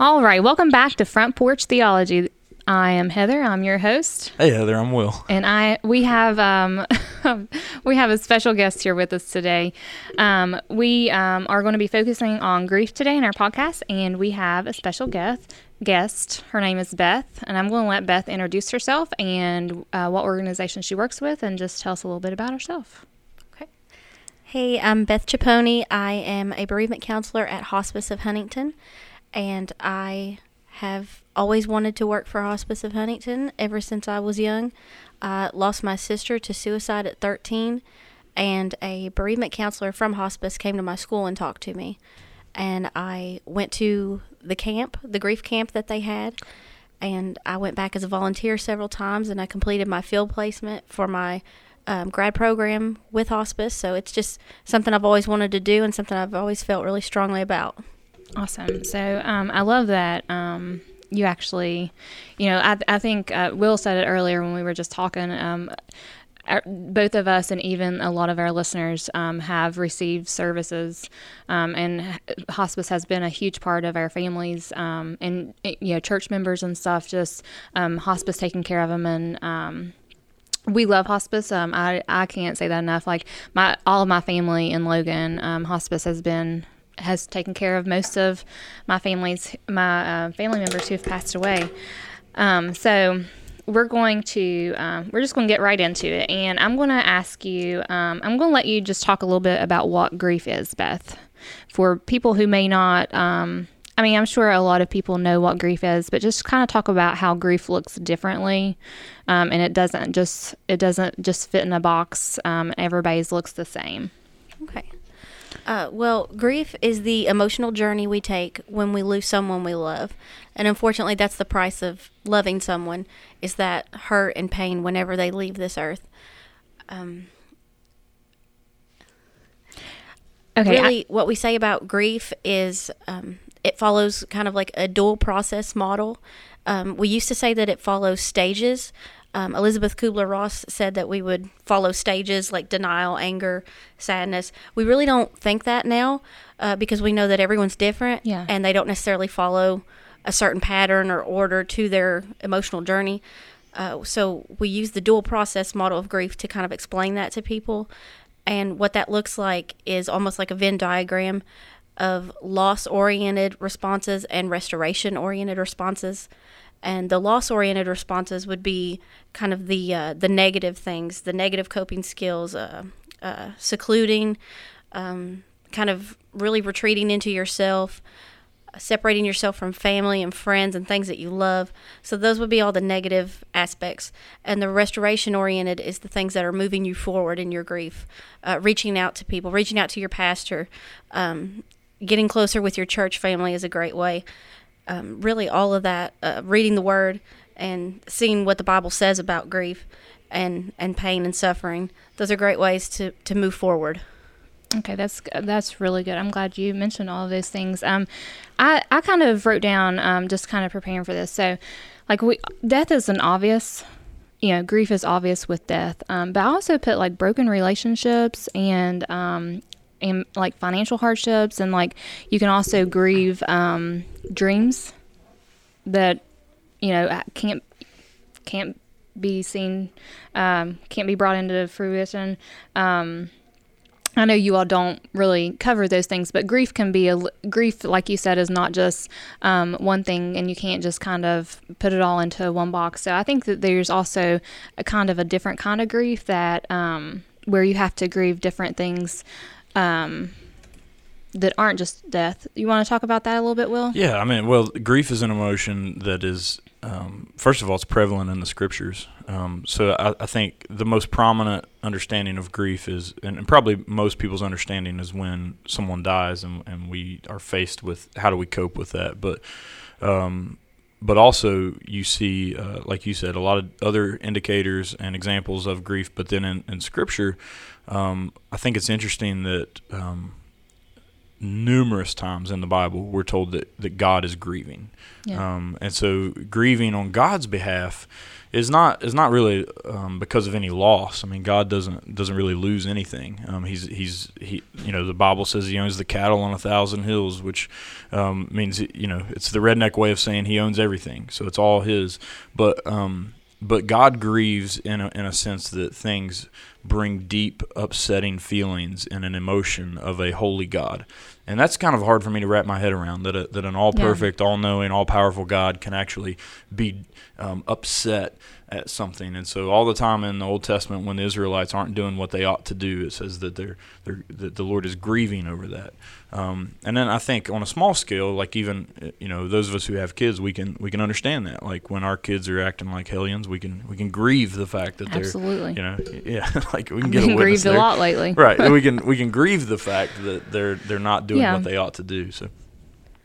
All right, welcome back to Front Porch Theology. I am Heather. I'm your host, Hey Heather, I'm Will. and I we have um, we have a special guest here with us today. Um, we um, are going to be focusing on grief today in our podcast, and we have a special guest. Guest. Her name is Beth, and I'm going to let Beth introduce herself and uh, what organization she works with, and just tell us a little bit about herself. Okay. Hey, I'm Beth Chaponi. I am a bereavement counselor at Hospice of Huntington, and I have always wanted to work for Hospice of Huntington ever since I was young. I lost my sister to suicide at 13, and a bereavement counselor from Hospice came to my school and talked to me. And I went to the camp, the grief camp that they had, and I went back as a volunteer several times, and I completed my field placement for my um, grad program with hospice. So it's just something I've always wanted to do and something I've always felt really strongly about. Awesome. So um, I love that um, you actually, you know, I, I think uh, Will said it earlier when we were just talking. Um, our, both of us and even a lot of our listeners um, have received services, um, and hospice has been a huge part of our families um, and you know church members and stuff. Just um, hospice taking care of them and um, we love hospice. Um, I I can't say that enough. Like my all of my family in Logan, hospice has been has taken care of most of my family's my uh, family members who have passed away. Um, so we're going to um, we're just going to get right into it, and I'm going to ask you. Um, I'm going to let you just talk a little bit about what grief is, Beth, for people who may not. Um, I mean, I'm sure a lot of people know what grief is, but just kind of talk about how grief looks differently, um, and it doesn't just it doesn't just fit in a box. Um, everybody's looks the same. Uh, well, grief is the emotional journey we take when we lose someone we love, and unfortunately, that's the price of loving someone is that hurt and pain whenever they leave this earth. Um, Okay, I- really, what we say about grief is um, it follows kind of like a dual process model. Um, we used to say that it follows stages. Um, Elisabeth Kübler-Ross said that we would follow stages like denial, anger, sadness. We really don't think that now uh, because we know that everyone's different Yeah. and they don't necessarily follow a certain pattern or order to their emotional journey. Uh, so we use the dual process model of grief to kind of explain that to people. And what that looks like is almost like a Venn diagram of loss oriented responses and restoration oriented responses. And the loss oriented responses would be kind of the uh, the negative things, the negative coping skills, uh, uh, secluding, um, kind of really retreating into yourself, separating yourself from family and friends and things that you love. So those would be all the negative aspects. And the restoration oriented is the things that are moving you forward in your grief, uh, reaching out to people, reaching out to your pastor, um, getting closer with your church family is a great way. Um, really, all of that, uh, reading the Word and seeing what the Bible says about grief and, and pain and suffering, those are great ways to, to move forward. Okay, that's that's really good. I'm glad you mentioned all of those things. Um, I I kind of wrote down um just kind of preparing for this. So, like we death is an obvious, you know, grief is obvious with death. Um, but I also put like broken relationships and um and like financial hardships and like you can also grieve um dreams that you know can't can't be seen um can't be brought into fruition um I know you all don't really cover those things, but grief can be a grief, like you said, is not just um, one thing, and you can't just kind of put it all into one box. So I think that there's also a kind of a different kind of grief that um, where you have to grieve different things um, that aren't just death. You want to talk about that a little bit, Will? Yeah, I mean, well, grief is an emotion that is, um, first of all, it's prevalent in the scriptures. Um, so I, I think the most prominent understanding of grief is, and, and probably most people's understanding is when someone dies and, and we are faced with how do we cope with that. But, um, but also you see, uh, like you said, a lot of other indicators and examples of grief. But then in, in scripture, um, I think it's interesting that um, numerous times in the Bible we're told that, that God is grieving. Yeah. Um, and so grieving on God's behalf is not is not really um, because of any loss. I mean, God doesn't doesn't really lose anything. Um, he's he's he you know the Bible says he owns the cattle on a thousand hills, which um, means you know it's the redneck way of saying he owns everything. So it's all his. But um, but God grieves in a, in a sense that things bring deep, upsetting feelings and an emotion of a holy God. And that's kind of hard for me to wrap my head around that, a, that an all perfect, all knowing, all powerful God can actually be um, upset at something. And so, all the time in the Old Testament, when the Israelites aren't doing what they ought to do, it says that, they're, they're, that the Lord is grieving over that. Um, and then I think on a small scale, like even you know those of us who have kids, we can we can understand that. Like when our kids are acting like hellions, we can we can grieve the fact that they're Absolutely. you know yeah like we can I've get a been witness grieved there. a lot lately. right we can we can grieve the fact that they're they're not doing Yeah. what they ought to do. So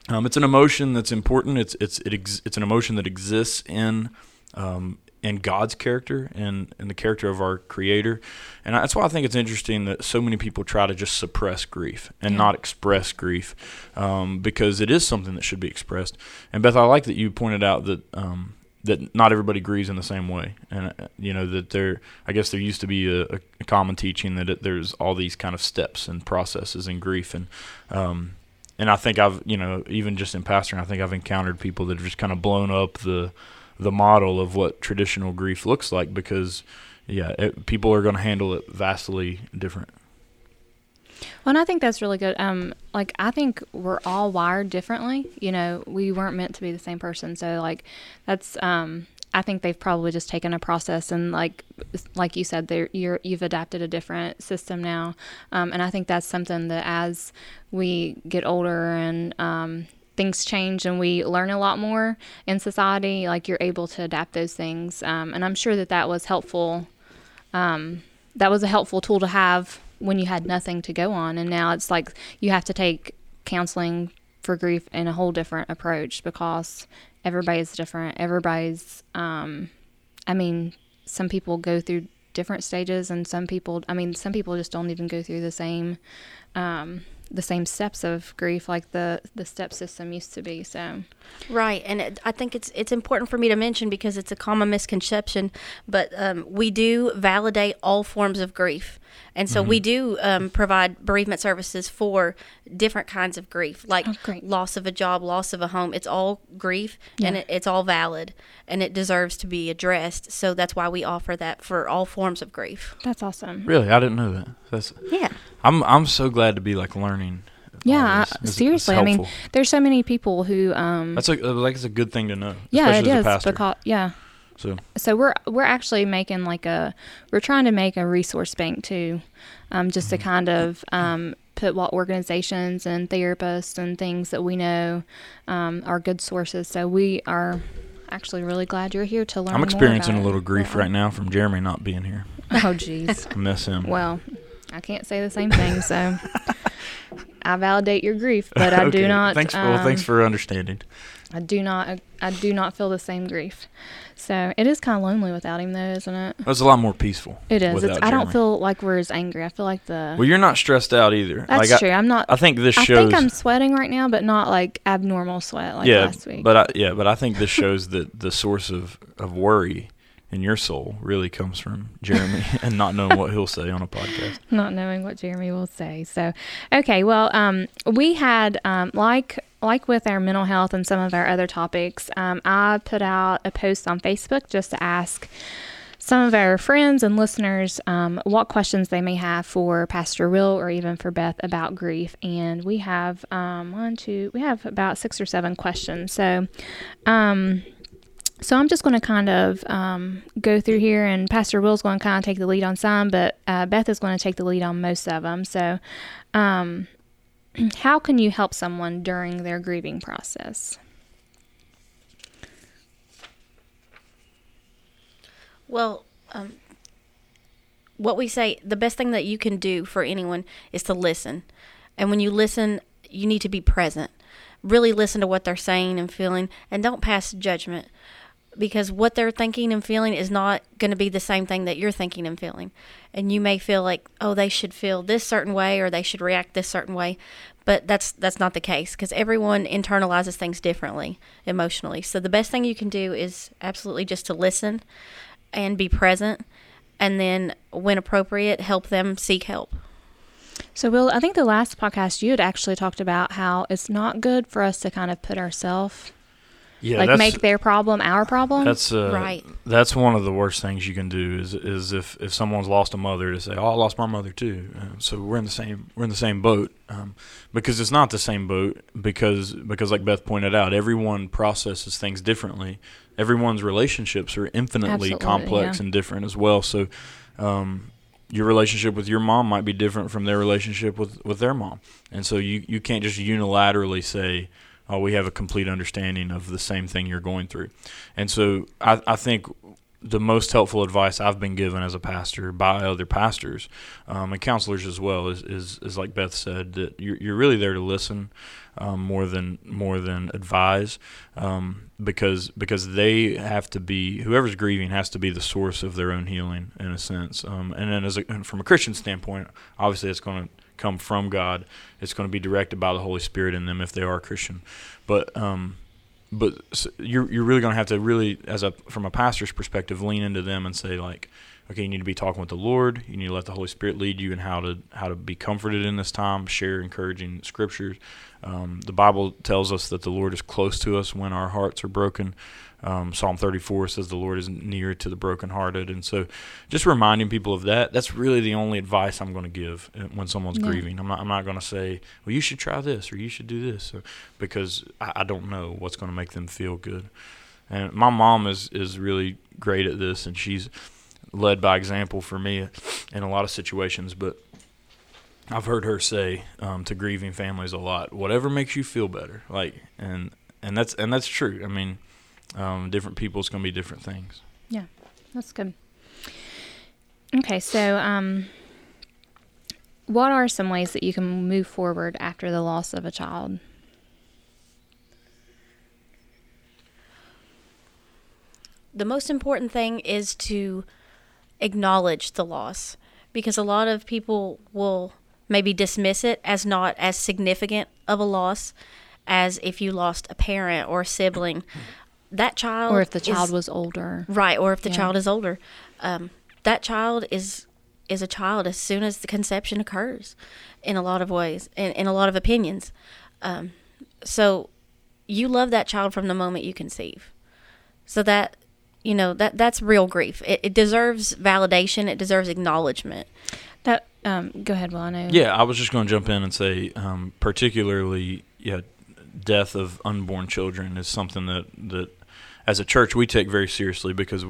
um, it's an emotion that's important. It's it's it ex- it's an emotion that exists in um, in God's character and in the character of our Creator, and that's why I think it's interesting that so many people try to just suppress grief and Yeah. not express grief, um, because it is something that should be expressed. And Beth, I like that you pointed out that. Um, that not everybody agrees in the same way, and uh, you know that there. I guess there used to be a, a, common teaching that it, there's all these kind of steps and processes in grief, and um, and I think I've you know even just in pastoring, I think I've encountered people that have just kind of blown up the the model of what traditional grief looks like because yeah, it, people are going to handle it vastly different. Well, and I think that's really good. Um, like I think we're all wired differently. You know, we weren't meant to be the same person. So like, that's um, I think they've probably just taken a process and like, like you said, they're, you're you've adapted a different system now. Um, and I think that's something that as we get older and um, things change and we learn a lot more in society, like you're able to adapt those things. Um, and I'm sure that that was helpful. Um, that was a helpful tool to have when you had nothing to go on and now it's like you have to take counseling for grief in a whole different approach because everybody's different everybody's um i mean some people go through different stages and some people i mean some people just don't even go through the same um the same steps of grief like the the step system used to be so Right, and it, I think it's it's important for me to mention because it's a common misconception. But um, we do validate all forms of grief, and so we do um, provide bereavement services for different kinds of grief, like Oh, loss of a job, loss of a home. It's all grief, and it, it's all valid, and it deserves to be addressed. So that's why we offer that for all forms of grief. that's awesome Really, I didn't know that. That's Yeah. I'm I'm so glad to be like learning. yeah this. I- It's- it's seriously i mean there's so many people who um that's a, like it's a good thing to know. yeah it especially as a pastor. because yeah so so we're we're actually making like a we're trying to make a resource bank too um, just Mm-hmm. to kind of um, put what organizations and therapists and things that we know um, are good sources so we are actually really glad you're here to learn I'm experiencing a little it. grief right now from Jeremy not being here. oh jeez I miss him. well i can't say the same thing so i validate your grief but i Okay, do not Thanks for well, thanks um, for understanding. I do not. I do not feel the same grief. So it is kind of lonely without him, though, isn't it? It's a lot more peaceful. It is. It's, I don't feel like we're as angry. I feel like the. Well, you're not stressed out either. that's like, true. I'm not. I, I think this shows. I think I'm sweating right now, but not like abnormal sweat like yeah, last week. but I, yeah, but I think this shows that the source of, of worry in your soul really comes from Jeremy and not knowing what he'll say on a podcast. not knowing what Jeremy will say. So, okay. Well, um, we had um, like like with our mental health and some of our other topics. Um, I put out a post on Facebook just to ask some of our friends and listeners um, what questions they may have for Pastor Will or even for Beth about grief. And we have um, one, two, we have about six or seven questions. So, um, so I'm just going to kind of um, go through here, and Pastor Will's going to kind of take the lead on some, but uh, Beth is going to take the lead on most of them. So, um, how can you help someone during their grieving process? Well, um, what we say, the best thing that you can do for anyone is to listen. And when you listen, you need to be present. Really listen to what they're saying and feeling, and don't pass judgment. Because what they're thinking and feeling is not going to be the same thing that you're thinking and feeling. And you may feel like, oh, they should feel this certain way or they should react this certain way, but that's that's not the case because everyone internalizes things differently emotionally. So the best thing you can do is absolutely just to listen and be present, and then when appropriate, help them seek help. So, Will, I think the last podcast you had actually talked about how it's not good for us to kind of put ourselves Yeah, like make their problem our problem. that's uh, Right. That's one of the worst things you can do is is if, if someone's lost a mother to say, "Oh, I lost my mother too." Uh, so we're in the same we're in the same boat um, because it's not the same boat because because like Beth pointed out, everyone processes things differently. Everyone's relationships are infinitely Absolutely, complex yeah. and different as well. So. Um, your relationship with your mom might be different from their relationship with, with their mom. And so you, you can't just unilaterally say, oh, we have a complete understanding of the same thing you're going through. And so I, I think the most helpful advice I've been given as a pastor by other pastors um, and counselors as well is, is, is like Beth said that you're, you're really there to listen um, more than more than advise um, because because they have to be whoever's grieving has to be the source of their own healing in a sense um, and then as a, and from a Christian standpoint obviously it's going to come from God it's going to be directed by the Holy Spirit in them if they are Christian. But um, but you're you're really going to have to really as a from a pastor's perspective lean into them and say like okay you need to be talking with the lord. You need to let the holy spirit lead you in how to how to be comforted in this time share encouraging scriptures. Um, the bible tells us that the lord is close to us when our hearts are broken um, psalm 34 says the lord is near to the brokenhearted and so just reminding people of that that's really the only advice i'm going to give uh, when someone's Yeah. grieving i'm not, I'm not going to say well you should try this or you should do this or, because I, I don't know what's going to make them feel good. And my mom is is really great at this, and she's led by example for me in a lot of situations. But I've heard her say um, to grieving families a lot, "Whatever makes you feel better." Like, and and that's and that's true. I mean, um, different people it's going to be different things. Yeah, that's good. Okay, so um, what are some ways that you can move forward after the loss of a child? the most important thing is to acknowledge the loss because a lot of people will maybe dismiss it as not as significant of a loss as if you lost a parent or a sibling. That child, Or if the child is- was older? right, or if the Yeah. child is older, um, that child is is a child as soon as the conception occurs, in a lot of ways, in, in a lot of opinions. Um, so, you love that child from the moment you conceive. So that you know that that's real grief. It, it deserves validation. It deserves acknowledgement. That um, go ahead, Will. I know. Yeah, I was just going to jump in and say, um, particularly, yeah, death of unborn children is something that that as a church we take very seriously because,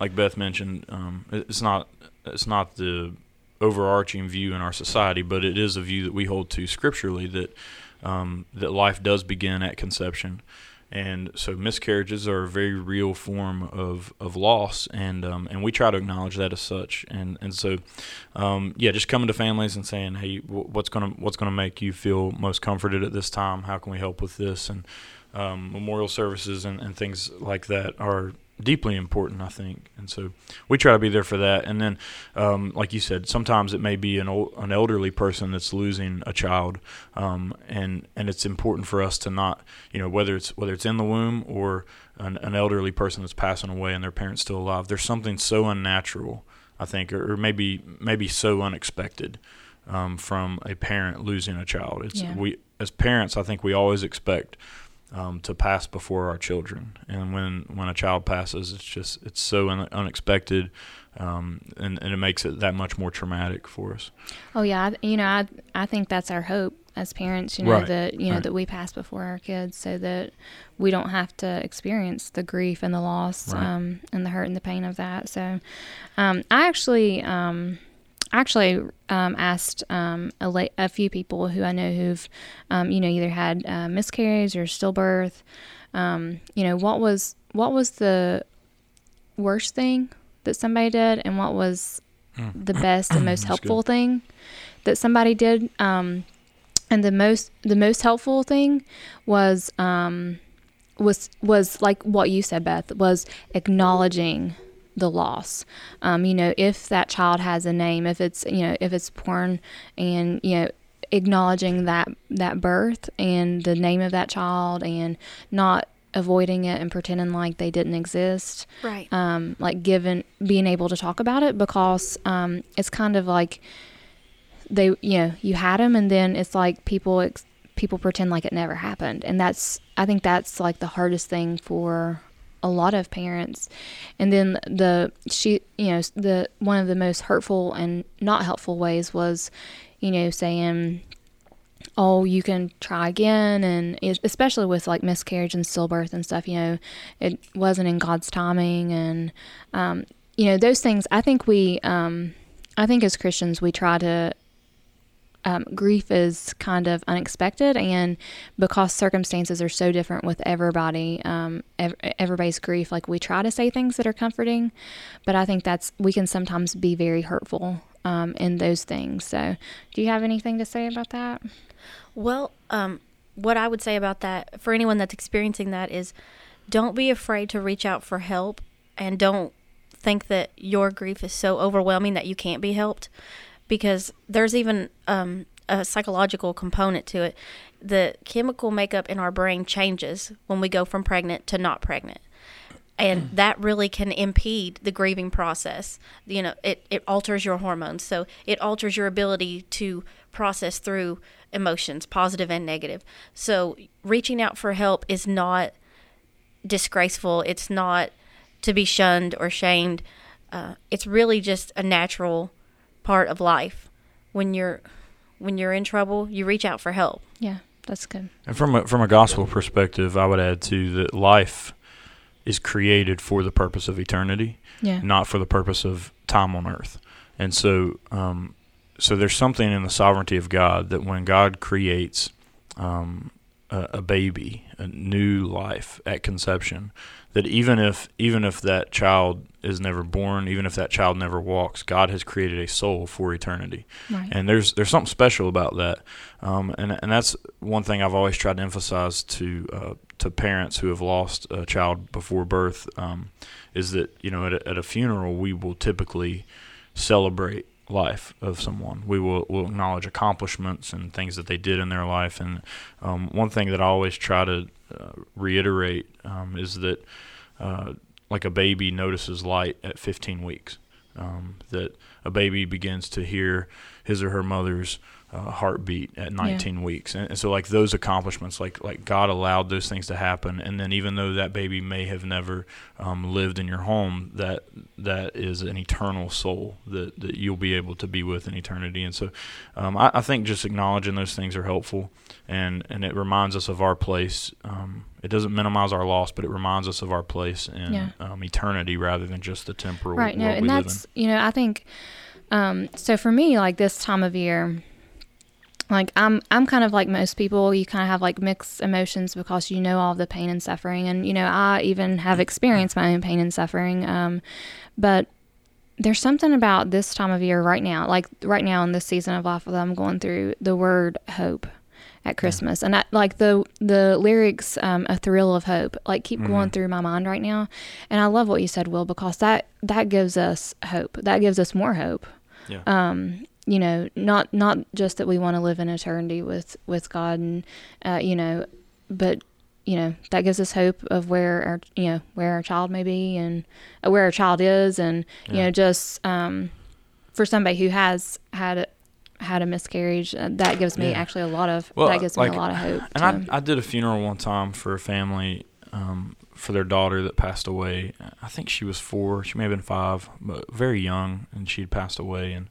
like Beth mentioned, um, it's not it's not the overarching view in our society, but it is a view that we hold to scripturally that um, that life does begin at conception. And so miscarriages are a very real form of, of loss, and um, and we try to acknowledge that as such. And and so, um, yeah, just coming to families and saying, hey, what's gonna what's gonna make you feel most comforted at this time? How can we help with this? And um, memorial services and, and things like that are deeply important, I think. And so we try to be there for that. And then, um, like you said, sometimes it may be an old, an elderly person that's losing a child, um, and and it's important for us to not, you know, whether it's whether it's in the womb or an, an elderly person that's passing away and their parents still alive. There's something so unnatural, I think, or, or maybe maybe so unexpected. Um, from a parent losing a child, it's Yeah. we as parents. I think we always expect um, to pass before our children. And when when a child passes, it's just it's so un- unexpected, um, and and it makes it that much more traumatic for us. Oh yeah, I, you know, I I think that's our hope as parents. You know Right, that you know right. that we pass before our kids, so that we don't have to experience the grief and the loss, Right. um, and the hurt and the pain of that. So, um, I actually, um, actually um, asked um, a, la- a few people who I know who've, um, you know, either had uh, miscarriage or stillbirth. Um, you know, what was what was the worst thing that somebody did, and what was Mm. the best and most helpful good. thing that somebody did. Um, and the most the most helpful thing was um, was was like what you said, Beth, was acknowledging the loss. Um, you know, if that child has a name, if it's you know, if it's born, and you know, acknowledging that that birth and the name of that child, and not avoiding it and pretending like they didn't exist. Right. Um, like given being able to talk about it because um, it's kind of like they you know you had them and then it's like people ex- people pretend like it never happened and that's I think that's like the hardest thing for a lot of parents. And then the she you know the one of the most hurtful and not helpful ways was you know saying oh you can try again. And especially with like miscarriage and stillbirth and stuff you know it wasn't in god's timing. And um, you know those things i think we um, i think as christians we try to um, grief is kind of unexpected and because circumstances are so different with everybody um, ev- everybody's grief like we try to say things that are comforting but i think that's we can sometimes be very hurtful um, in those things. So do you have anything to say about that? Well, um, what I would say about that for anyone that's experiencing that is don't be afraid to reach out for help and don't think that your grief is so overwhelming that you can't be helped because there's even um, a psychological component to it. The chemical makeup in our brain changes when we go from pregnant to not pregnant. And that really can impede the grieving process. You know, it, it alters your hormones. So it alters your ability to process through emotions, positive and negative. So reaching out for help is not disgraceful. It's not to be shunned or shamed. Uh, it's really just a natural part of life. When you're when you're in trouble, you reach out for help. yeah that's good And from a, from a gospel perspective, I would add too that life is created for the purpose of eternity, yeah not for the purpose of time on earth. And so, um, so there's something in the sovereignty of God that when God creates um, a, a baby, a new life at conception, that even if even if that child is never born, even if that child never walks, God has created a soul for eternity. Right. And there's there's something special about that, um, and and that's one thing I've always tried to emphasize to uh, to parents who have lost a child before birth, um, is that you know at a, at a funeral we will typically celebrate life of someone. We will will acknowledge accomplishments and things that they did in their life, and um, one thing that I always try to uh, reiterate um, is that uh, like a baby notices light at 15 weeks. Um, that a baby begins to hear his or her mother's uh, heartbeat at 19 weeks, and, and so like those accomplishments, like like God allowed those things to happen, and then even though that baby may have never um, lived in your home, that that is an eternal soul that, that you'll be able to be with in eternity, and so um, I, I think just acknowledging those things are helpful, and and it reminds us of our place. Um, it doesn't minimize our loss, but it reminds us of our place in Yeah. um, eternity rather than just the temporal right no and that's you know i think um so for me like this time of year like i'm i'm kind of like most people you kind of have like mixed emotions because you know all the pain and suffering and you know i even have experienced my own pain and suffering um but there's something about this time of year right now like right now in this season of life that i'm going through the word hope at christmas and I, like the the lyrics um, a thrill of hope like keep going through my mind right now and i love what you said will because that that gives us hope that gives us more hope. Yeah. um you know not not just that we want to live in eternity with with god and uh, you know but you know that gives us hope of where our you know where our child may be and uh, where our child is and you Yeah. know just um for somebody who has had a, had a miscarriage uh, that gives me Yeah. actually a lot of Well, that gives like- me a lot of hope And. I, I did a funeral one time for a family um, for their daughter that passed away. I think she was four. She may have been five, but very young, and she'd passed away. And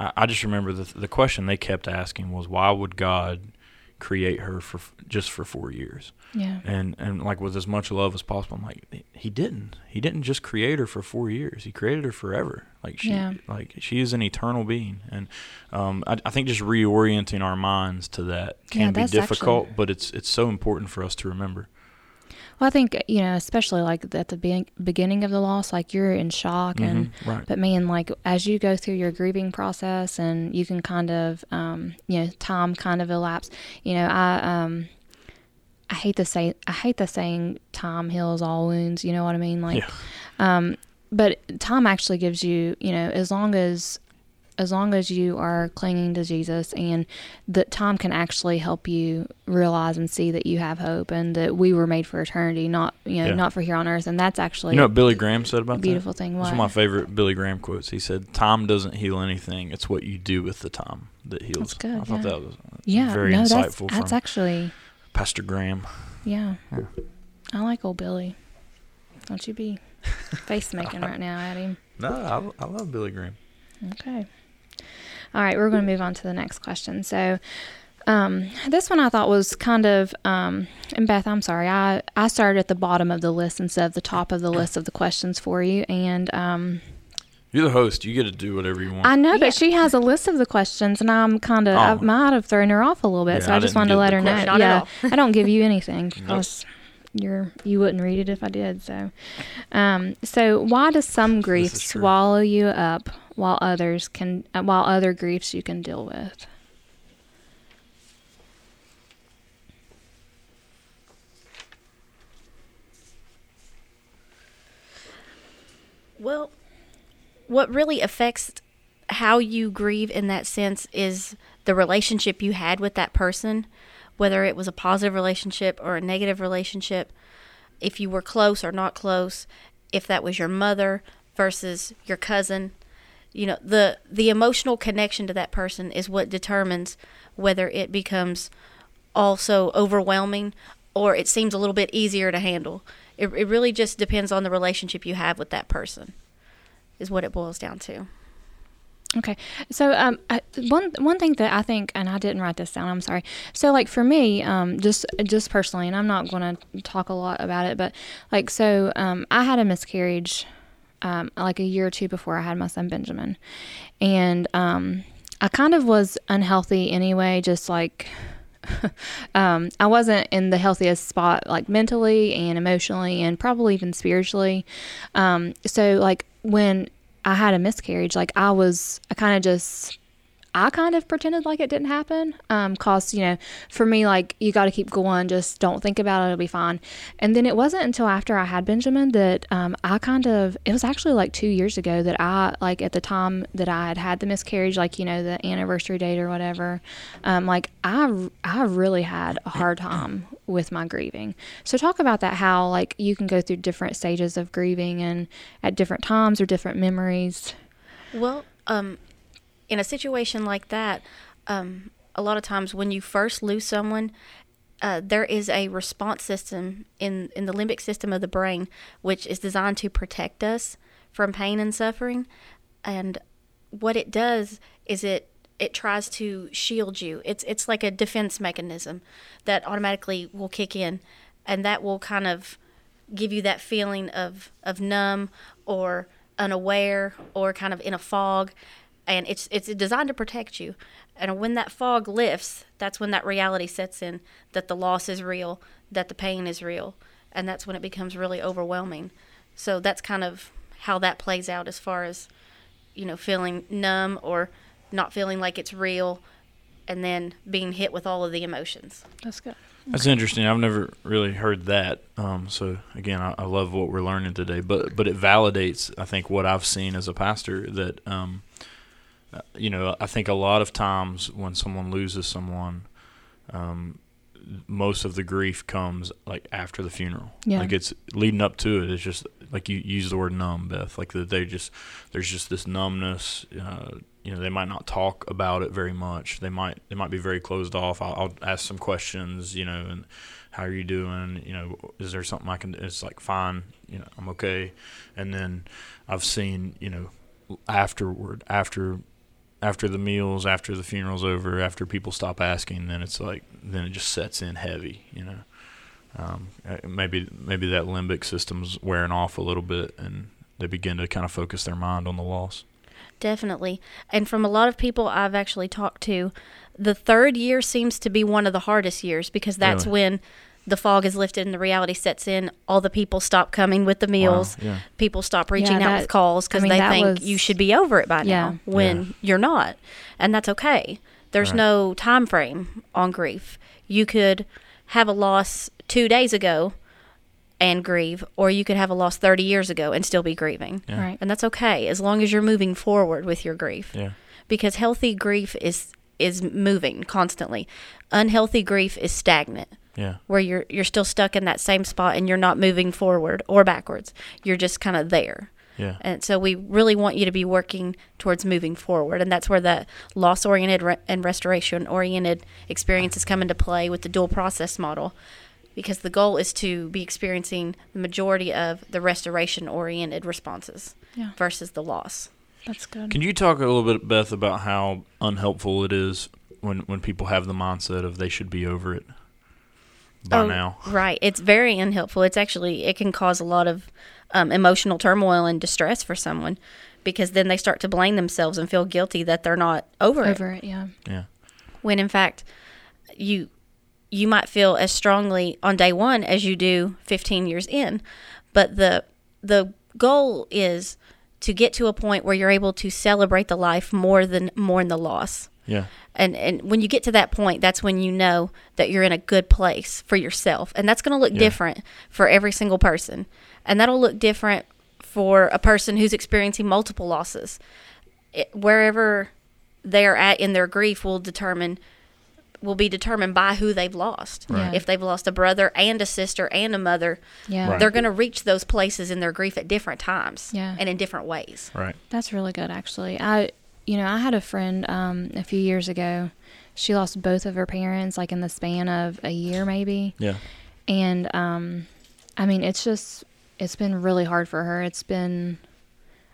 I, I just remember the the question they kept asking was, "Why would God create her for just for four years?" yeah And and like with as much love as possible. I'm like, he didn't. He didn't just create her for four years. He created her forever. Like she, Yeah. like she is an eternal being. And um, I, I think just reorienting our minds to that Yeah, can be difficult, actually- but it's it's so important for us to remember. Well i think you know especially like at the be- beginning of the loss like you're in shock and Mhm, right. But man, like as you go through your grieving process and you can kind of, um, you know, time kind of elapse. You know, I, um, I hate to say I hate the saying time heals all wounds. You know what I mean? Like, Yeah. um, but time actually gives you, you know, as long as as long as you are clinging to Jesus and that time can actually help you realize and see that you have hope and that we were made for eternity, not you know, Yeah. not for here on earth. And that's actually You know what Billy Graham said about beautiful thing. that? That's What? one of my favorite Billy Graham quotes. He said, "Time doesn't heal anything; it's what you do with the time that heals." That's good, I thought that was yeah, very no, that's insightful that's from actually Pastor Graham. yeah. Yeah. I like old Billy. Don't you be face making right now at him. No, I, I love Billy Graham. Okay. All right, we're going to move on to the next question. So, um, this one I thought was kind of, um, and Beth, I'm sorry, I, I started at the bottom of the list instead of the top of the list of the questions for you. And um, You're the host. You get to do whatever you want. I know, Yeah. but she has a list of the questions, and I'm kind of, I Oh. might have thrown her off a little bit. Yeah, so I, I just wanted to let the her know. question. Not at yeah, all. I don't give you anything Nope. because you're you wouldn't read it if I did. So, um, so why does some grief swallow you up while others can uh, while other griefs you can deal with? Well, what really affects how you grieve in that sense is the relationship you had with that person, whether it was a positive relationship or a negative relationship, if you were close or not close, if that was your mother versus your cousin. You know, the the emotional connection to that person is what determines whether it becomes also overwhelming or it seems a little bit easier to handle. It, it really just depends on the relationship you have with that person, is what it boils down to. Okay, so um, one one thing that I think, and I didn't write this down. I'm sorry. So like for me, um, just just personally, and I'm not going to talk a lot about it, but like so, um, I had a miscarriage, um, like a year or two before I had my son Benjamin, and um, I kind of was unhealthy anyway, just like. um, I wasn't in the healthiest spot, like mentally and emotionally, and probably even spiritually. Um, so, like when I had a miscarriage, like I was, I kind of just, I kind of pretended like it didn't happen. Um, cause you know, for me, like you got to keep going. Just don't think about it. It'll be fine. And then it wasn't until after I had Benjamin that um, I kind of. It was actually like two years ago that I like at the time that I had had the miscarriage, like you know the anniversary date or whatever. Um, like I, I really had a hard time with my grieving. So talk about that. How like you can go through different stages of grieving and at different times or different memories. Well, um, in a situation like that, um, a lot of times when you first lose someone, uh, there is a response system in, in the limbic system of the brain which is designed to protect us from pain and suffering. And what it does is it it tries to shield you. It's it's like a defense mechanism that automatically will kick in, and that will kind of give you that feeling of of numb or unaware or kind of in a fog and it's it's designed to protect you and when that fog lifts that's when that reality sets in that the loss is real that the pain is real and that's when it becomes really overwhelming so that's kind of how that plays out as far as you know feeling numb or not feeling like it's real and then being hit with all of the emotions That's good. That's interesting. I've never really heard that. Um, so again, I, I love what we're learning today. But but it validates, I think, what I've seen as a pastor. That um, uh, you know, I think a lot of times when someone loses someone, um, most of the grief comes like after the funeral. Yeah. Like it's leading up to it. It's just like you use the word numb, Beth. Like that they just there's just this numbness. Uh, you know, they might not talk about it very much. They might they might be very closed off. I'll, I'll ask some questions. You know, and how are you doing? You know, is there something I can? It's like fine. You know, I'm okay. And then I've seen you know afterward after after the meals, after the funeral's over, after people stop asking, then it's like then it just sets in heavy, you know. Um, uh, maybe maybe that limbic system's wearing off a little bit, and they begin to kind of focus their mind on the loss. Definitely. And from a lot of people I've actually talked to, the third year seems to be one of the hardest years because that's Really? when the fog is lifted and the reality sets in. All the people stop coming with the meals. yeah. People stop reaching out that- with calls I because mean, they think was- you should be over it by Yeah. now when Yeah. you're not. And that's okay. There's Right. no time frame on grief. You could have a loss two days ago and grieve, or you could have a loss 30 years ago and still be grieving. Yeah. Right. And that's okay as long as you're moving forward with your grief. Yeah. Because healthy grief is is moving constantly. Unhealthy grief is stagnant Yeah. where you're you're still stuck in that same spot and you're not moving forward or backwards. You're just kind of there. Yeah. And so we really want you to be working towards moving forward. And that's where the loss oriented re- and restoration oriented experiences come into play with the dual process model. Because the goal is to be experiencing the majority of the restoration oriented responses Yeah. versus the loss. That's good. Can you talk a little bit, Beth, about how unhelpful it is when when people have the mindset of they should be over it by Oh, now? Right. It's very unhelpful. It's actually, it can cause a lot of um, emotional turmoil and distress for someone because then they start to blame themselves and feel guilty that they're not over, it. Over it, yeah. Yeah. When in fact, you you might feel as strongly on day one as you do 15 years in. But the the goal is to get to a point where you're able to celebrate the life more than mourn the loss Yeah. and and when you get to that point that's when you know that you're in a good place for yourself and that's going to look Yeah. different for every single person and that'll look different for a person who's experiencing multiple losses it, wherever they're at in their grief will determine will be determined by who they've lost Right. if they've lost a brother and a sister and a mother Yeah. Right. they're going to reach those places in their grief at different times Yeah. and in different ways Right. That's really good, actually. I, you know, I had a friend um, a few years ago. She lost both of her parents, like in the span of a year, maybe. Yeah. And um, I mean, it's just, it's been really hard for her. It's been,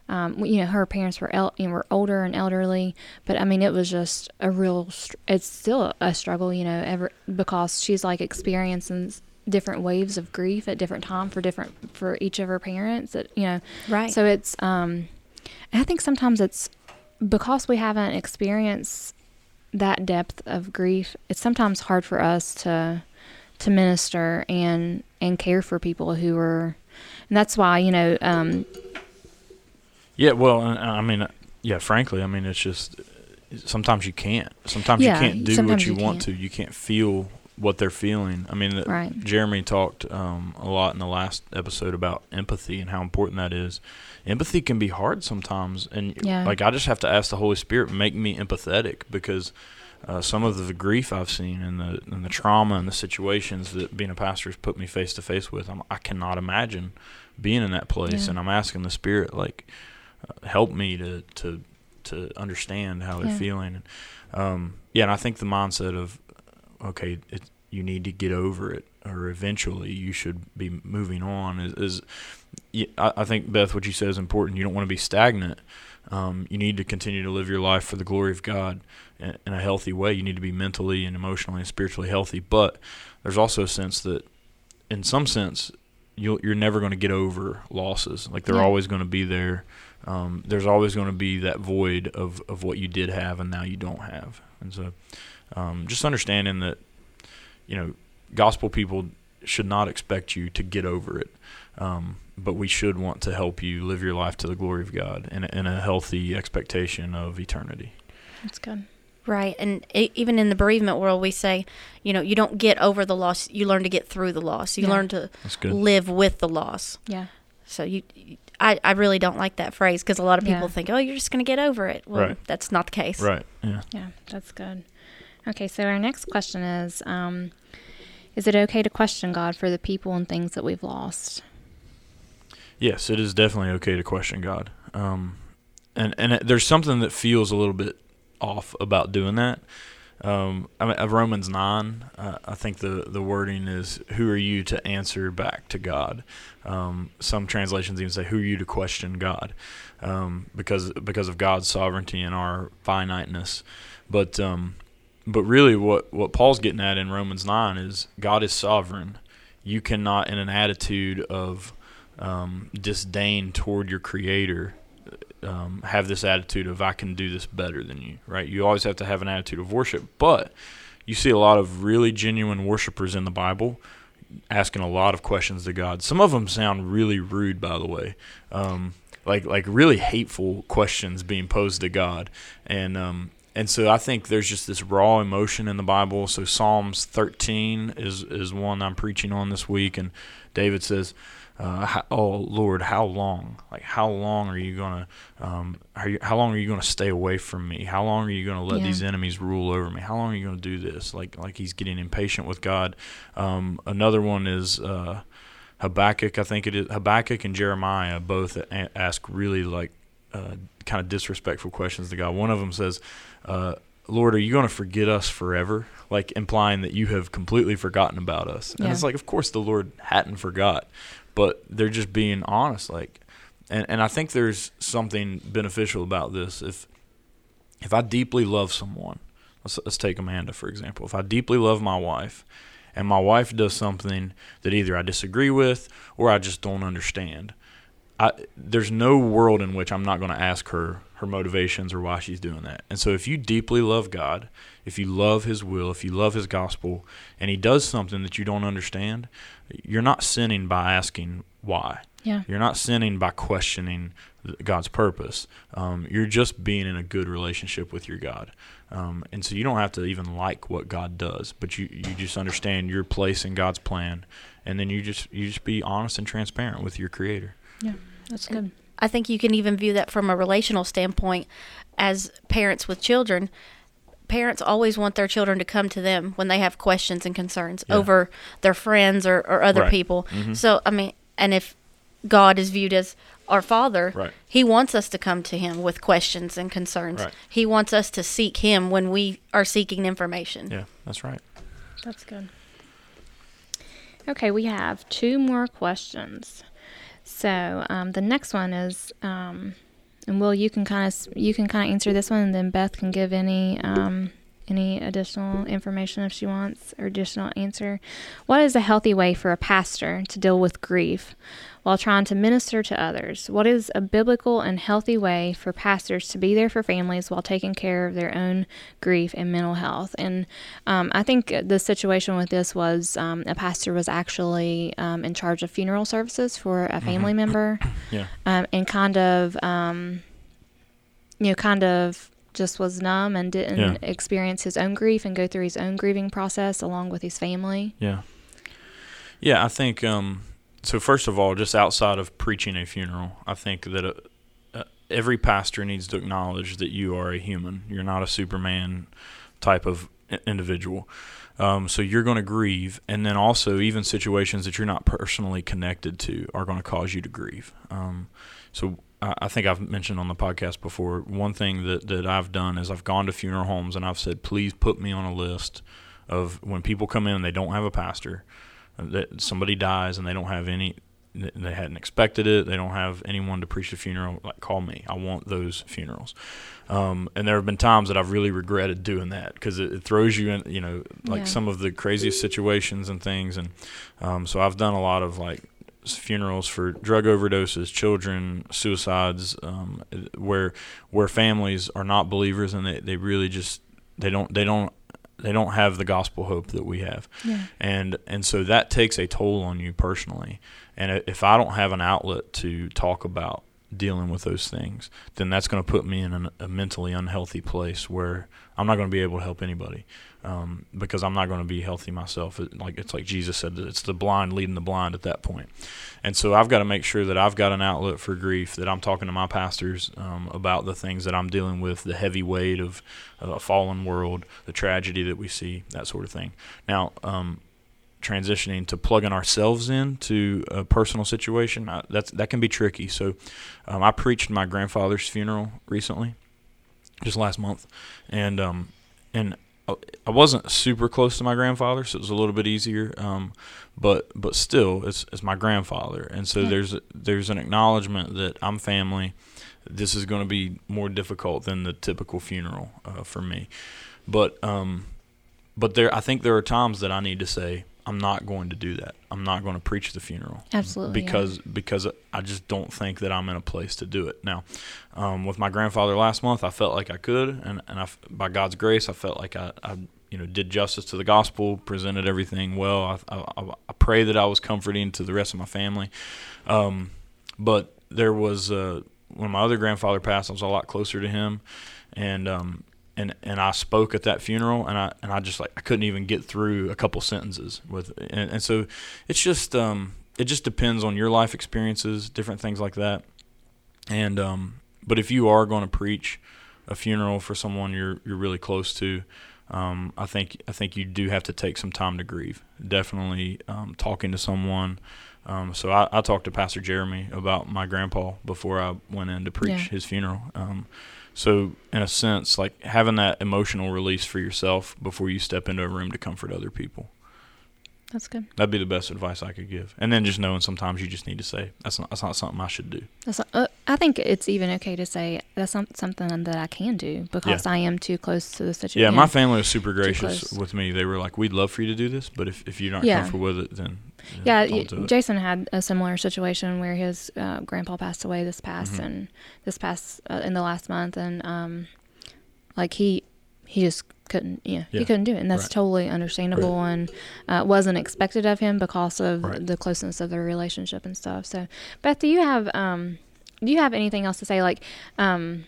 um, you know, her parents were el- you know, were older and elderly, but I mean, it was just a real. Str- it's still a struggle, you know, ever because she's like experiencing different waves of grief at different time for different for each of her parents. That you know, right so it's um I think sometimes it's because we haven't experienced that depth of grief, it's sometimes hard for us to to minister and and care for people who are and that's why, you know, um Yeah. Well, I mean, yeah. Frankly, I mean, it's just sometimes you can't. Sometimes Yeah, you can't do what you, you want to. You can't feel what they're feeling. I mean, Right. Jeremy talked um, a lot in the last episode about empathy and how important that is. Empathy can be hard sometimes, and Yeah. like I just have to ask the Holy Spirit make me empathetic because uh, some of the grief I've seen and the and the trauma and the situations that being a pastor has put me face to face with, I'm, I cannot imagine being in that place. Yeah. And I'm asking the Spirit like uh, help me to to to understand how they're Yeah. feeling. And, um, yeah, and I think the mindset of okay, it, you need to get over it, or eventually you should be moving on. Is, is I, I think Beth, what you said is important. You don't want to be stagnant. Um, you need to continue to live your life for the glory of God in, in a healthy way. You need to be mentally and emotionally and spiritually healthy. But there's also a sense that, in some sense, you'll, you're never going to get over losses. Like they're Yeah. always going to be there. Um, there's always going to be that void of, of what you did have and now you don't have. And so, um, just understanding that, you know, gospel people should not expect you to get over it. Um, but we should want to help you live your life to the glory of God in a, in a healthy expectation of eternity. that's good. Right. And e even in the bereavement world, we say, you know, you don't get over the loss, you learn to get through the loss. You Yeah. learn to live with the loss. Yeah. So you, I, I really don't like that phrase because a lot of people Yeah. think, oh, you're just going to get over it. Well, Right. that's not the case. Right. Yeah. Yeah, that's good. Okay, so our next question is um is it okay to question God for the people and things that we've lost? Yes, it is definitely okay to question God. Um, and and it, there's something that feels a little bit off about doing that. Um, I mean, of Romans nine, uh, I think the the wording is, "Who are you to answer back to God?" Um, some translations even say, "Who are you to question God?" Um, because because of God's sovereignty and our finiteness. But um, but really, what what Paul's getting at in Romans nine is God is sovereign. You cannot, in an attitude of um, disdain toward your creator um, have this attitude of I can do this better than you, right? You always have to have an attitude of worship, but you see a lot of really genuine worshipers in the Bible asking a lot of questions to God. Some of them sound really rude, by the way, um, like like really hateful questions being posed to God, and um, and so I think there's just this raw emotion in the Bible. So Psalms 13 is is one I'm preaching on this week, and David says, uh, "Oh Lord, how long? Like how long are you gonna? Um, are you, how long are you gonna stay away from me? How long are you gonna let Yeah. these enemies rule over me? How long are you gonna do this? Like like he's getting impatient with God. Um, another one is." Uh, Habakkuk, I think it is Habakkuk and Jeremiah both ask really like uh, kind of disrespectful questions to God. One of them says, uh, "Lord, are you going to forget us forever?" Like implying that you have completely forgotten about us. And Yeah. it's like, of course, the Lord hadn't forgot, but they're just being honest. Like, and and I think there's something beneficial about this. If if I deeply love someone, let's let's take Amanda for example. If I deeply love my wife and my wife does something that either I disagree with or I just don't understand, I, there's no world in which I'm not going to ask her her motivations or why she's doing that. And so, if you deeply love God, if you love His will, if you love His gospel, and He does something that you don't understand, you're not sinning by asking why. Yeah. You're not sinning by questioning God's purpose. Um, you're just being in a good relationship with your God. Um, and so you don't have to even like what God does, but you, you just understand your place in God's plan, and then you just you just be honest and transparent with your Creator. Yeah. That's good. I think you can even view that from a relational standpoint as parents with children. Parents always want their children to come to them when they have questions and concerns Yeah. over their friends or, or other Right. people. Mhm. So, I mean, and if God is viewed as our Father, Right. He wants us to come to Him with questions and concerns. Right. He wants us to seek Him when we are seeking information. Yeah, that's right. That's good. Okay, we have two more questions. So um, the next one is, um, and Will, you can kind of you can kind of answer this one, and then Beth can give any um, any additional information if she wants or additional answer. What is a healthy way for a pastor to deal with grief while trying to minister to others? What is a biblical and healthy way for pastors to be there for families while taking care of their own grief and mental health? And um, I think the situation with this was um, a pastor was actually um, in charge of funeral services for a family member Yeah, um, and kind of, um, you know, kind of just was numb and didn't Yeah. experience his own grief and go through his own grieving process along with his family. yeah, yeah. I think um, so. First of all, just outside of preaching a funeral, I think that uh uh, every pastor needs to acknowledge that you are a human. You're not a Superman type of individual. Um, so you're going to grieve, and then also even situations that you're not personally connected to are going to cause you to grieve. Um, so I, I think I've mentioned on the podcast before. One thing that that I've done is I've gone to funeral homes and I've said, please put me on a list of when people come in and they don't have a pastor, that somebody dies and they don't have any. They hadn't expected it. They don't have anyone to preach the funeral. Like, call me. I want those funerals. Um, and there have been times that I've really regretted doing that because it, it throws you in, you know, like Yeah. some of the craziest situations and things. And um, so I've done a lot of like funerals for drug overdoses, children, suicides, um, where where families are not believers and they, they really just they don't they don't they don't have the gospel hope that we have. Yeah. and and so that takes a toll on you personally. And if i don't have an outlet to talk about dealing with those things then that's going to put me in an, a mentally unhealthy place where i'm not going to be able to help anybody um, because i'm not going to be healthy myself it, like it's like jesus said it's the blind leading the blind at that point. and so i've got to make sure that i've got an outlet for grief that i'm talking to my pastors um, about the things that i'm dealing with the heavy weight of a fallen world the tragedy that we see that sort of thing now um, transitioning to plugging ourselves in to a personal situation, I, that's that can be tricky. So, um, I preached my grandfather's funeral recently, just last month, and um, and I- wasn't super close to my grandfather, so it was a little bit easier. Um, but but still, it's it's my grandfather, and so Yeah. there's there's an acknowledgement that I'm family. This is going to be more difficult than the typical funeral uh, for me, but um, but there I think there are times that I need to say I'm not going to do that. I'm not going to preach the funeral. Absolutely, yeah. Because because I just don't think that I'm in a place to do it. Now, um, with my grandfather last month, I felt like I could, and and I by God's grace, I felt like I, I you know did justice to the gospel, presented everything well. I, I I pray that I was comforting to the rest of my family, um, but there was uh, when my other grandfather passed, I was a lot closer to him, and um, and and I spoke at that funeral, and I and I just like I couldn't even get through a couple sentences with, and, and so it's just um, it just depends on your life experiences, different things like that, and um, but if you are going to preach a funeral for someone you're you're really close to, um, I think I think you do have to take some time to grieve. Definitely um, talking to someone. Um, so I, I, talked to Pastor Jeremy about my grandpa before I went in to preach yeah. his funeral. So in a sense, like having that emotional release for yourself before you step into a room to comfort other people. That's good. That'd be the best advice I could give. And then just knowing sometimes you just need to say that's not that's not something I should do. That's not, uh, I think it's even okay to say that's not something that I can do because yeah. I am too close to the situation. Yeah, my family was super gracious with me. They were like, "We'd love for you to do this, but if, if you're not yeah. comfortable with it, then yeah." yeah Jason had a similar situation where his uh, grandpa passed away this past mm-hmm. and this past uh, in the last month, and um, like he he just couldn't yeah, yeah, he couldn't do it and that's right. totally understandable right. and uh, wasn't expected of him because of right. the closeness of their relationship and stuff so beth do you have um do you have anything else to say like um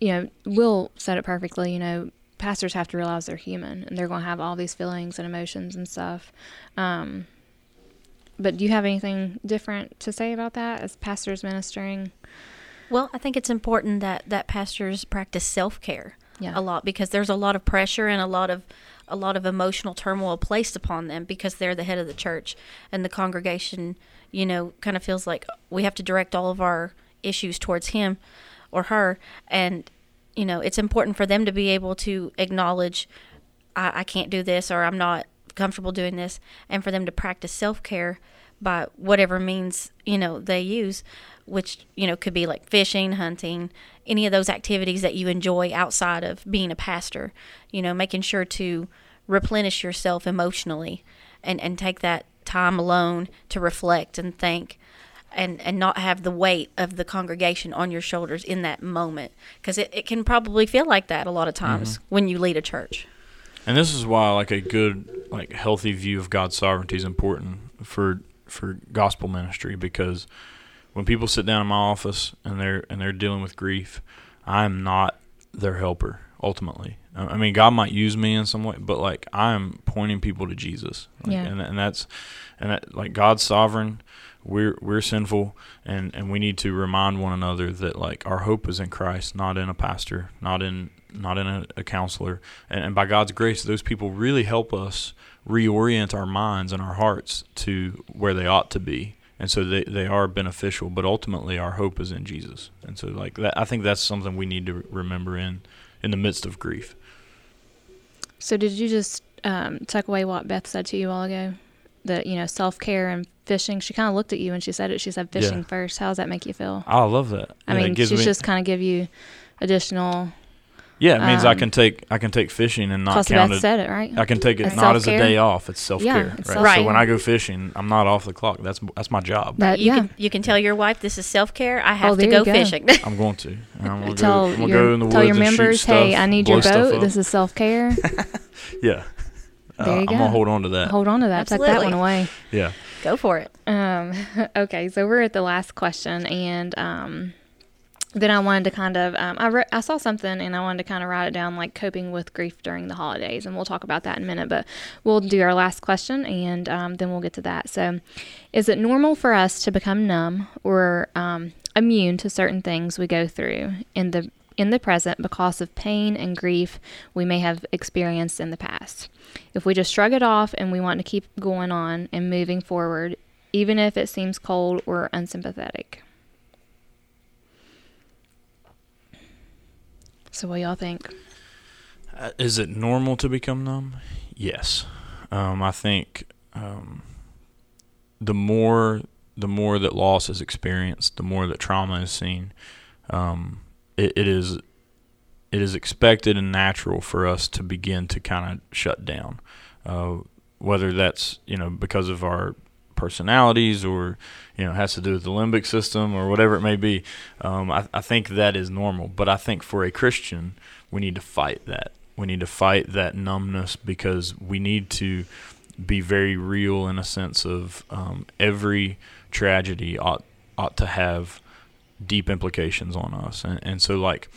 you know will said it perfectly you know pastors have to realize they're human and they're going to have all these feelings and emotions and stuff um but do you have anything different to say about that as pastors ministering well i think it's important that that pastors practice self-care yeah. a lot because there's a lot of pressure and a lot of a lot of emotional turmoil placed upon them because they're the head of the church. And the congregation, you know, kind of feels like we have to direct all of our issues towards him or her. And you know, it's important for them to be able to acknowledge I, I can't do this or I'm not comfortable doing this. And for them to practice self care by whatever means, you know, they use which you know could be like fishing, hunting, any of those activities that you enjoy outside of being a pastor. You know, making sure to replenish yourself emotionally and and take that time alone to reflect and think and and not have the weight of the congregation on your shoulders in that moment because it, it can probably feel like that a lot of times mm-hmm. when you lead a church and this is why like a good like healthy view of god's sovereignty is important for for gospel ministry because when people sit down in my office and they're and they're dealing with grief, I am not their helper ultimately. I mean, God might use me in some way, but like I am pointing people to Jesus. Like, yeah. And, and that's and that, like God's sovereign. We're we're sinful, and and we need to remind one another that like our hope is in Christ, not in a pastor, not in not in a, a counselor. And, and by God's grace, those people really help us reorient our minds and our hearts to where they ought to be. And so they, they are beneficial but ultimately our hope is in jesus. And so like that i think that's something we need to remember in in the midst of grief. So did you just um, tuck away what beth said to you a while ago? That you know self-care and fishing she kind of looked at you when she said it. She said fishing yeah. first. How does that make you feel? I love that. I yeah, mean she's me, just kind of give you additional yeah, it means um, I can take I can take fishing and not count it. said it right. I can take it not self-care. as a day off. It's self care, yeah, right? Self-care. So when I go fishing, I'm not off the clock. That's that's my job. That, you yeah. can you can tell your wife this is self care. I have oh, to go, go, fishing. I'm going to. I'm gonna tell go, your, go tell your members, hey, I need your boat. This is self care. yeah. Uh, there you go. I'm gonna hold on to that. Hold on to that. Absolutely. Tuck that one away. Yeah. Go for it. Um. Okay. So we're at the last question, and um then I wanted to kind of um, I re- I saw something and I wanted to kind of write it down like coping with grief during the holidays and we'll talk about that in a minute but we'll do our last question and um, then we'll get to that. So is it normal for us to become numb or um, immune to certain things we go through in the in the present because of pain and grief we may have experienced in the past? If we just shrug it off and we want to keep going on and moving forward even if it seems cold or unsympathetic So, what y'all think? Uh, is it normal to become numb? Yes. Um, I think um, the more the more that loss is experienced, the more that trauma is seen. Um, it, it is it is expected and natural for us to begin to kind of shut down, uh, whether that's you know because of our personalities or you know has to do with the limbic system or whatever it may be. Um, I, I think that is normal, but I think for a Christian, we need to fight that. We need to fight that numbness because we need to be very real in a sense of um, every tragedy ought ought to have deep implications on us, and, and so like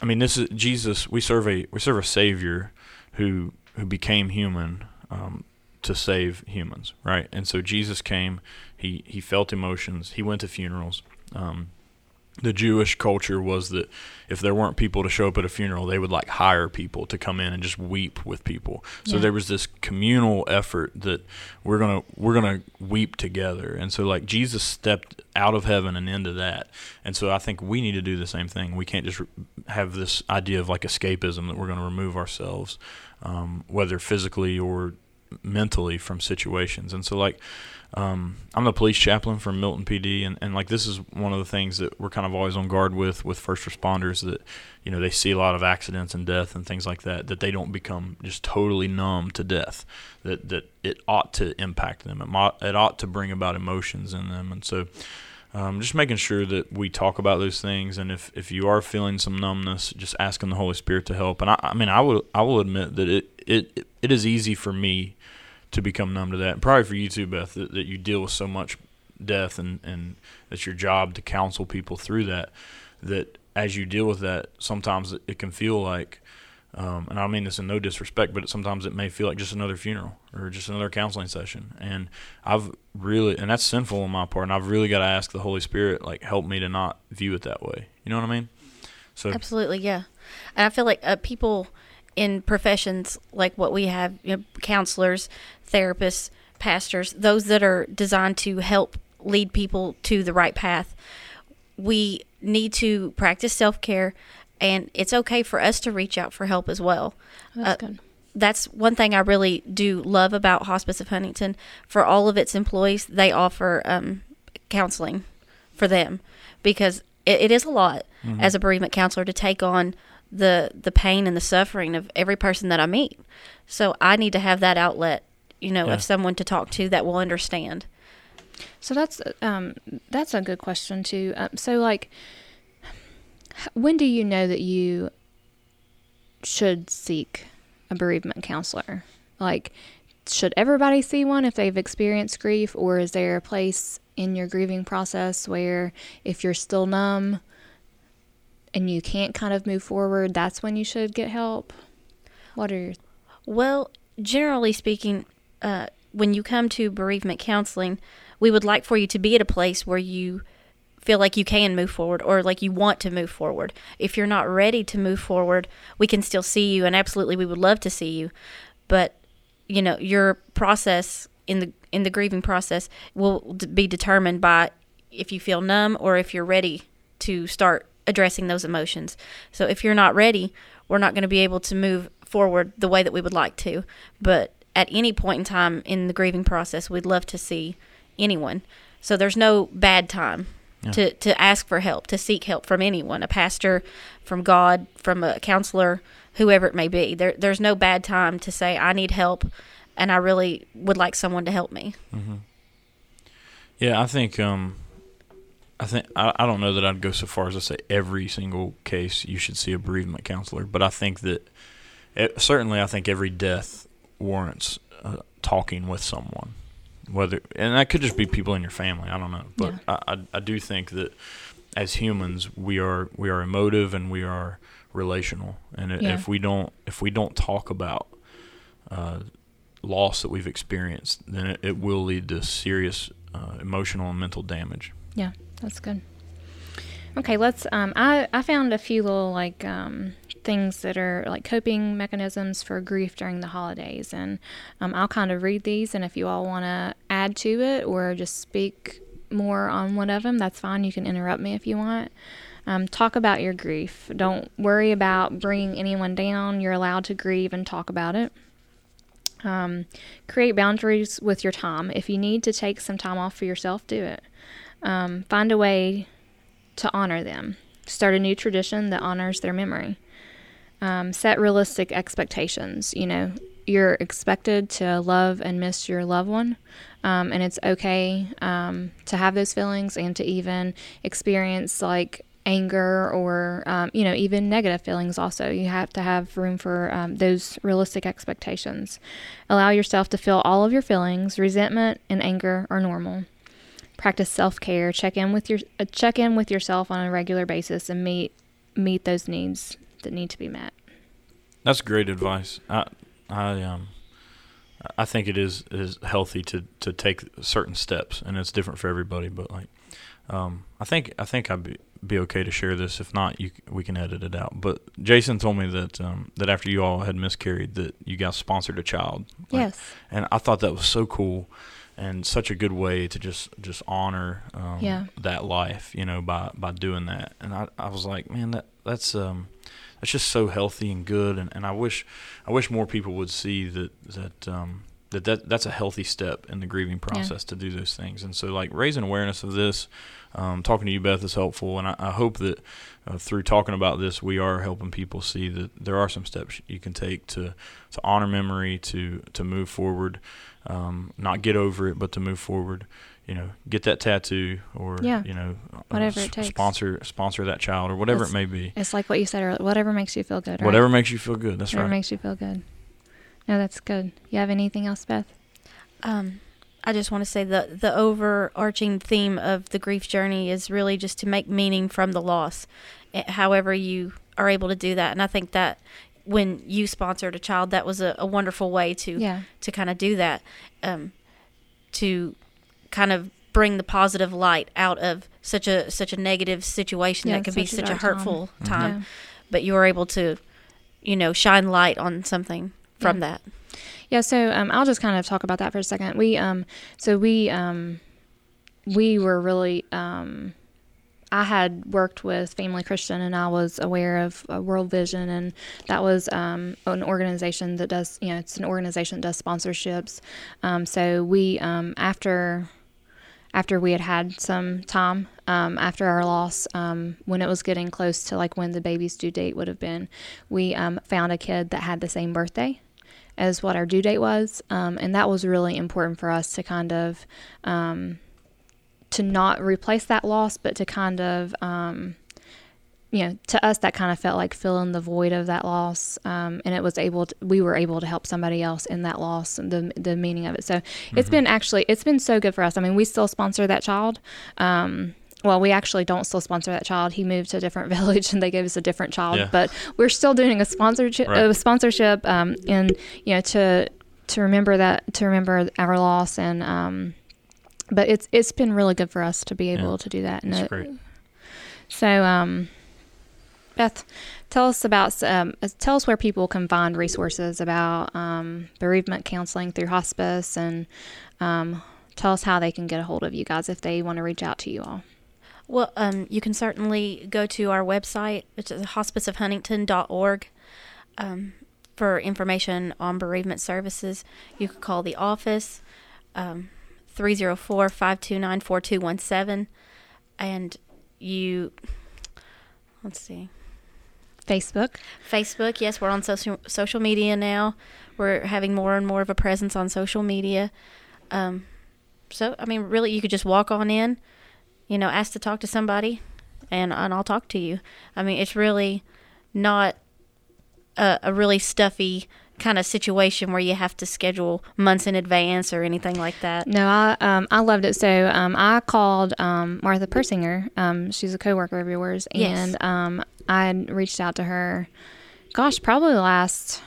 I mean, this is Jesus. We serve a we serve a Savior who who became human um, to save humans, right? And so Jesus came. He he felt emotions. He went to funerals. Um, the Jewish culture was that if there weren't people to show up at a funeral, they would like hire people to come in and just weep with people. So Yeah. there was this communal effort that we're gonna we're gonna weep together. And so like Jesus stepped out of heaven and into that. And so I think we need to do the same thing. We can't just re- have this idea of like escapism that we're going to remove ourselves, um, whether physically or mentally from situations. And so like um, I'm the police chaplain for Milton PD, and, and like this is one of the things that we're kind of always on guard with with first responders that you know they see a lot of accidents and death and things like that that they don't become just totally numb to death that that it ought to impact them. It, it ought to bring about emotions in them. And so um, just making sure that we talk about those things and if, if you are feeling some numbness just asking the Holy Spirit to help. And I, I mean I will I will admit that it, it it is easy for me to become numb to that. And probably for you too, Beth, that, that you deal with so much death and, and it's your job to counsel people through that. That as you deal with that, sometimes it, can feel like, um, and I mean this in no disrespect, but sometimes it may feel like just another funeral or just another counseling session. And I've really, and that's sinful on my part, and I've really got to ask the Holy Spirit, like, help me to not view it that way. You know what I mean? So Absolutely, yeah. And I feel like uh, people in professions like what we have, you know, counselors, therapists, pastors, those that are designed to help lead people to the right path, we need to practice self care, and it's okay for us to reach out for help as well. That's Uh, good. that's one thing I really do love about Hospice of Huntington. For all of its employees, they offer um, counseling for them because it, it is a lot as a bereavement counselor to take on the the pain and the suffering of every person that I meet. So I need to have that outlet, you know, Yeah. of someone to talk to that will understand. So that's um that's a good question too. Um, so like, when do you know that you should seek a bereavement counselor? Like, should everybody see one if they've experienced grief, or is there a place in your grieving process where if you're still numb and you can't kind of move forward, that's when you should get help? What are your Well, generally speaking, uh, when you come to bereavement counseling, we would like for you to be at a place where you feel like you can move forward or like you want to move forward. If you're not ready to move forward, we can still see you, and absolutely we would love to see you. But you know, your process in the in the grieving process will be determined by if you feel numb or if you're ready to start addressing those emotions. So if you're not ready, we're not going to be able to move forward the way that we would like to. But at any point in time in the grieving process, we'd love to see anyone. So there's no bad time Yeah. to, to ask for help, to seek help from anyone, a pastor, from God, from a counselor, whoever it may be. There, there's no bad time to say, I need help and I really would like someone to help me. Mm-hmm. Yeah, I think um, I think I, I don't know that I'd go so far as to say every single case you should see a bereavement counselor, but I think that it, certainly I think every death warrants uh, talking with someone, whether and that could just be people in your family. I don't know, but Yeah. I, I I do think that as humans we are we are emotive and we are relational, and Yeah. if we don't if we don't talk about uh, loss that we've experienced, then it, it will lead to serious uh, emotional and mental damage. Yeah, that's good. Okay, let's. Um, I I found a few little like um, things that are like coping mechanisms for grief during the holidays, and um, I'll kind of read these, and if you all want to add to it or just speak more on one of them, that's fine. You can interrupt me if you want. Um, talk about your grief. Don't worry about bringing anyone down. You're allowed to grieve and talk about it. Um, create boundaries with your time. If you need to take some time off for yourself, do it. Um, find a way to honor them. Start a new tradition that honors their memory. Um, set realistic expectations. You know, you're expected to love and miss your loved one, um, and it's okay um, to have those feelings and to even experience like anger or um, you know even negative feelings also you have to have room for um, those realistic expectations allow yourself to feel all of your feelings resentment and anger are normal practice self-care check in with your uh, check in with yourself on a regular basis and meet meet those needs that need to be met. That's great advice. I I um I think it is is healthy to to take certain steps, and it's different for everybody. But like, um, I think I think I'd be be okay to share this. If not, you we can edit it out. But Jason told me that um, that after you all had miscarried, that you guys sponsored a child. Like, yes. and I thought that was so cool and such a good way to just just honor um, Yeah. that life, you know, by by doing that. And I, I was like, man, that that's um that's just so healthy and good. And, and I wish I wish more people would see that that um that, that that's a healthy step in the grieving process to do those things. And so like raising awareness of this, um, talking to you, Beth, is helpful. And I, I hope that uh, through talking about this, we are helping people see that there are some steps you can take to to honor memory, to to move forward, um, not get over it, but to move forward. You know, get that tattoo, or Yeah. you know, uh, Whatever it takes. sponsor sponsor that child, or whatever It's- it may be. It's like what you said earlier. Whatever makes you feel good. Right? Whatever makes you feel good. That's Whatever right. makes you feel good. No, that's good. You have anything else, Beth? Um, I just want to say the the overarching theme of the grief journey is really just to make meaning from the loss, eh, however you are able to do that. And I think that when you sponsored a child, that was a, a wonderful way to Yeah. to kind of do that, um, to kind of bring the positive light out of such a such a negative situation Yeah, that can be such a such a dark time. hurtful Mhm. time. Yeah. But you were able to, you know, shine light on something from that. Yeah, so um, I'll just kind of talk about that for a second. We um, so we um, we were really um, I had worked with Family Christian, and I was aware of uh, World Vision, and that was um, an organization that does you know it's an organization that does sponsorships. Um, so we um, after after we had had some time um, after our loss, um, when it was getting close to like when the baby's due date would have been, we um, found a kid that had the same birthday as what our due date was, um, and that was really important for us to kind of um, to not replace that loss, but to kind of um, you know to us that kind of felt like filling the void of that loss, um, and it was able to, we were able to help somebody else in that loss and the the meaning of it. So it's been actually it's been so good for us. I mean, we still sponsor that child. Um, well, we actually don't still sponsor that child. He moved to a different village, and they gave us a different child. Yeah. But we're still doing a sponsorship, Right. a sponsorship, um, and you know to to remember that to remember our loss, and um, but it's it's been really good for us to be able Yeah. to do that. And That's it- great. So, um, Beth, tell us about um, uh, tell us where people can find resources about um, bereavement counseling through hospice, and um, tell us how they can get a hold of you guys if they want to reach out to you all. Well, um, you can certainly go to our website, which is hospiceofhuntington.org, um, for information on bereavement services. You can call the office, um, 304 529 4217. And you, let's see, Facebook. Facebook. Yes, we're on social, social media now. We're having more and more of a presence on social media. Um, so, I mean, really, you could just walk on in, you know, ask to talk to somebody, and, and I'll talk to you. I mean, it's really not a, a really stuffy kind of situation where you have to schedule months in advance or anything like that. No, I um, I loved it. So um, I called um, Martha Persinger. Um, she's a coworker of yours, Yes. and um, I reached out to her. Gosh, probably last.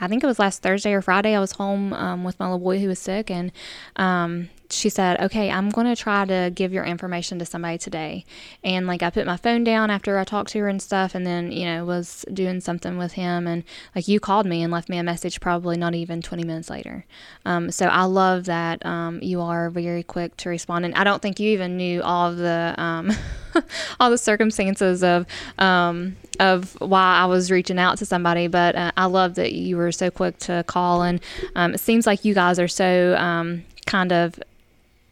I think it was last Thursday or Friday. I was home um, with my little boy who was sick, and um, she said, "Okay, I'm going to try to give your information to somebody today." And like I put my phone down after I talked to her and stuff, and then you know was doing something with him, and like you called me and left me a message probably not even 20 minutes later. Um, so I love that um, you are very quick to respond, and I don't think you even knew all the um, all the circumstances of um, of why I was reaching out to somebody. But uh, I love that you were so quick to call, and um, it seems like you guys are so um, kind of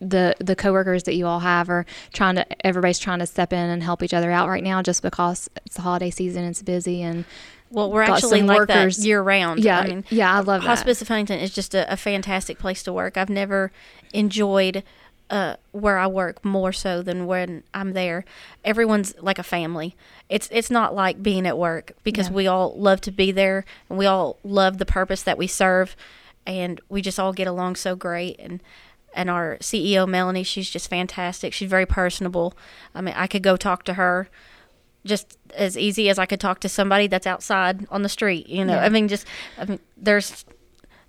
the the coworkers that you all have are trying to everybody's trying to step in and help each other out right now just because it's the holiday season it's busy and Well, we're actually like workers- that year round. yeah I mean, yeah I love that Hospice of Huntington is just a, a fantastic place to work. I've never enjoyed uh, where I work more so than when I'm there. Everyone's like a family. It's it's not like being at work because Yeah. we all love to be there and we all love the purpose that we serve, and we just all get along so great. And and our CEO Melanie, she's just fantastic. She's very personable. I mean, I could go talk to her just as easy as I could talk to somebody that's outside on the street. You know, Yeah. I mean, just I mean, there's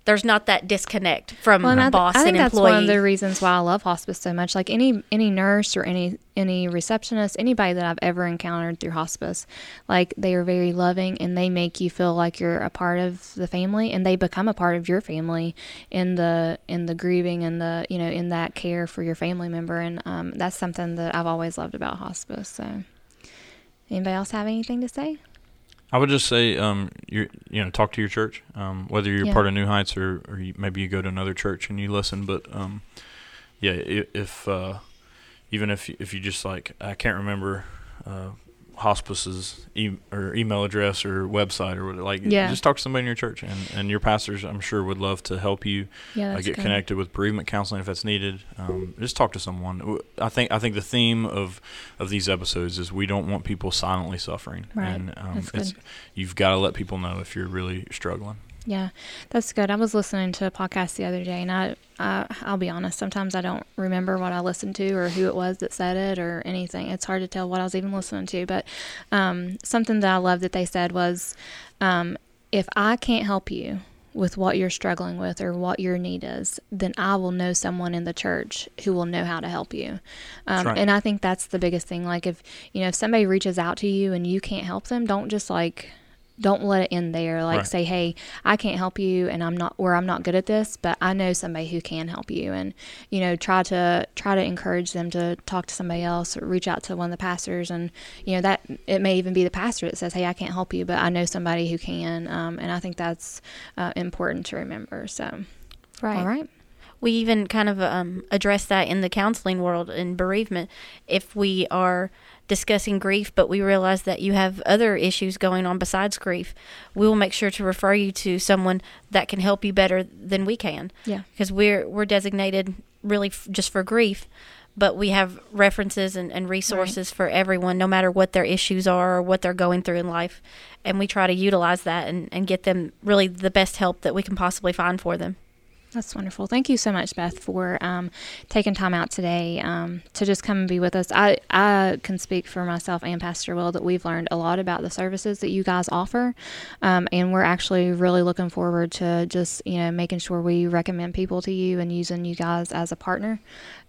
there's not that disconnect from Well, and th- boss I think and that's employee. one of the reasons why I love hospice so much. Like any any nurse or any any receptionist, anybody that I've ever encountered through hospice, like they are very loving and they make you feel like you're a part of the family and they become a part of your family in the in the grieving and the you know in that care for your family member and um, that's something that I've always loved about hospice. So, anybody else have anything to say? I would just say, um, you you know, talk to your church, um, whether you're Yeah. part of New Heights or, or you, maybe you go to another church and you listen. But um, yeah, if uh, even if if you just like, I can't remember uh, hospice's e- or email address or website or whatever, like, Yeah. just talk to somebody in your church, and, and your pastors, I'm sure, would love to help you Yeah, uh, get good. connected with bereavement counseling if that's needed. Um, just talk to someone. I think I think the theme of of these episodes is we don't want people silently suffering, Right. and um, That's it's good. you've got to let people know if you're really struggling. Yeah, that's good. I was listening to a podcast the other day, and I, I, I'll be honest. Sometimes I don't remember what I listened to or who it was that said it or anything. It's hard to tell what I was even listening to. But um, something that I love that they said was, um, if I can't help you with what you're struggling with or what your need is, then I will know someone in the church who will know how to help you. Um, right. And I think that's the biggest thing. Like if you know if somebody reaches out to you and you can't help them, don't just like don't let it end there. Like Right. say, hey, I can't help you, and I'm not, or I'm not good at this, but I know somebody who can help you, and you know, try to try to encourage them to talk to somebody else, or reach out to one of the pastors, and you know that it may even be the pastor that says, hey, I can't help you, but I know somebody who can, um, and I think that's uh, important to remember. So, right. all right, we even kind of um, address that in the counseling world in bereavement. If we are discussing grief, but we realize that you have other issues going on besides grief, we will make sure to refer you to someone that can help you better than we can. yeah, because we're we're designated really f- just for grief but we have references and, and resources for everyone no matter what their issues are or what they're going through in life and we try to utilize that and, and get them really the best help that we can possibly find for them That's wonderful. Thank you so much, Beth, for um, taking time out today um, to just come and be with us. I, I can speak for myself and Pastor Will that we've learned a lot about the services that you guys offer, um, and we're actually really looking forward to just you know making sure we recommend people to you and using you guys as a partner,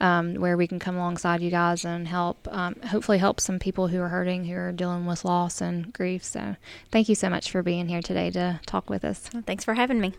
um, where we can come alongside you guys and help, um, hopefully help some people who are hurting, who are dealing with loss and grief. So, thank you so much for being here today to talk with us. thanks for having me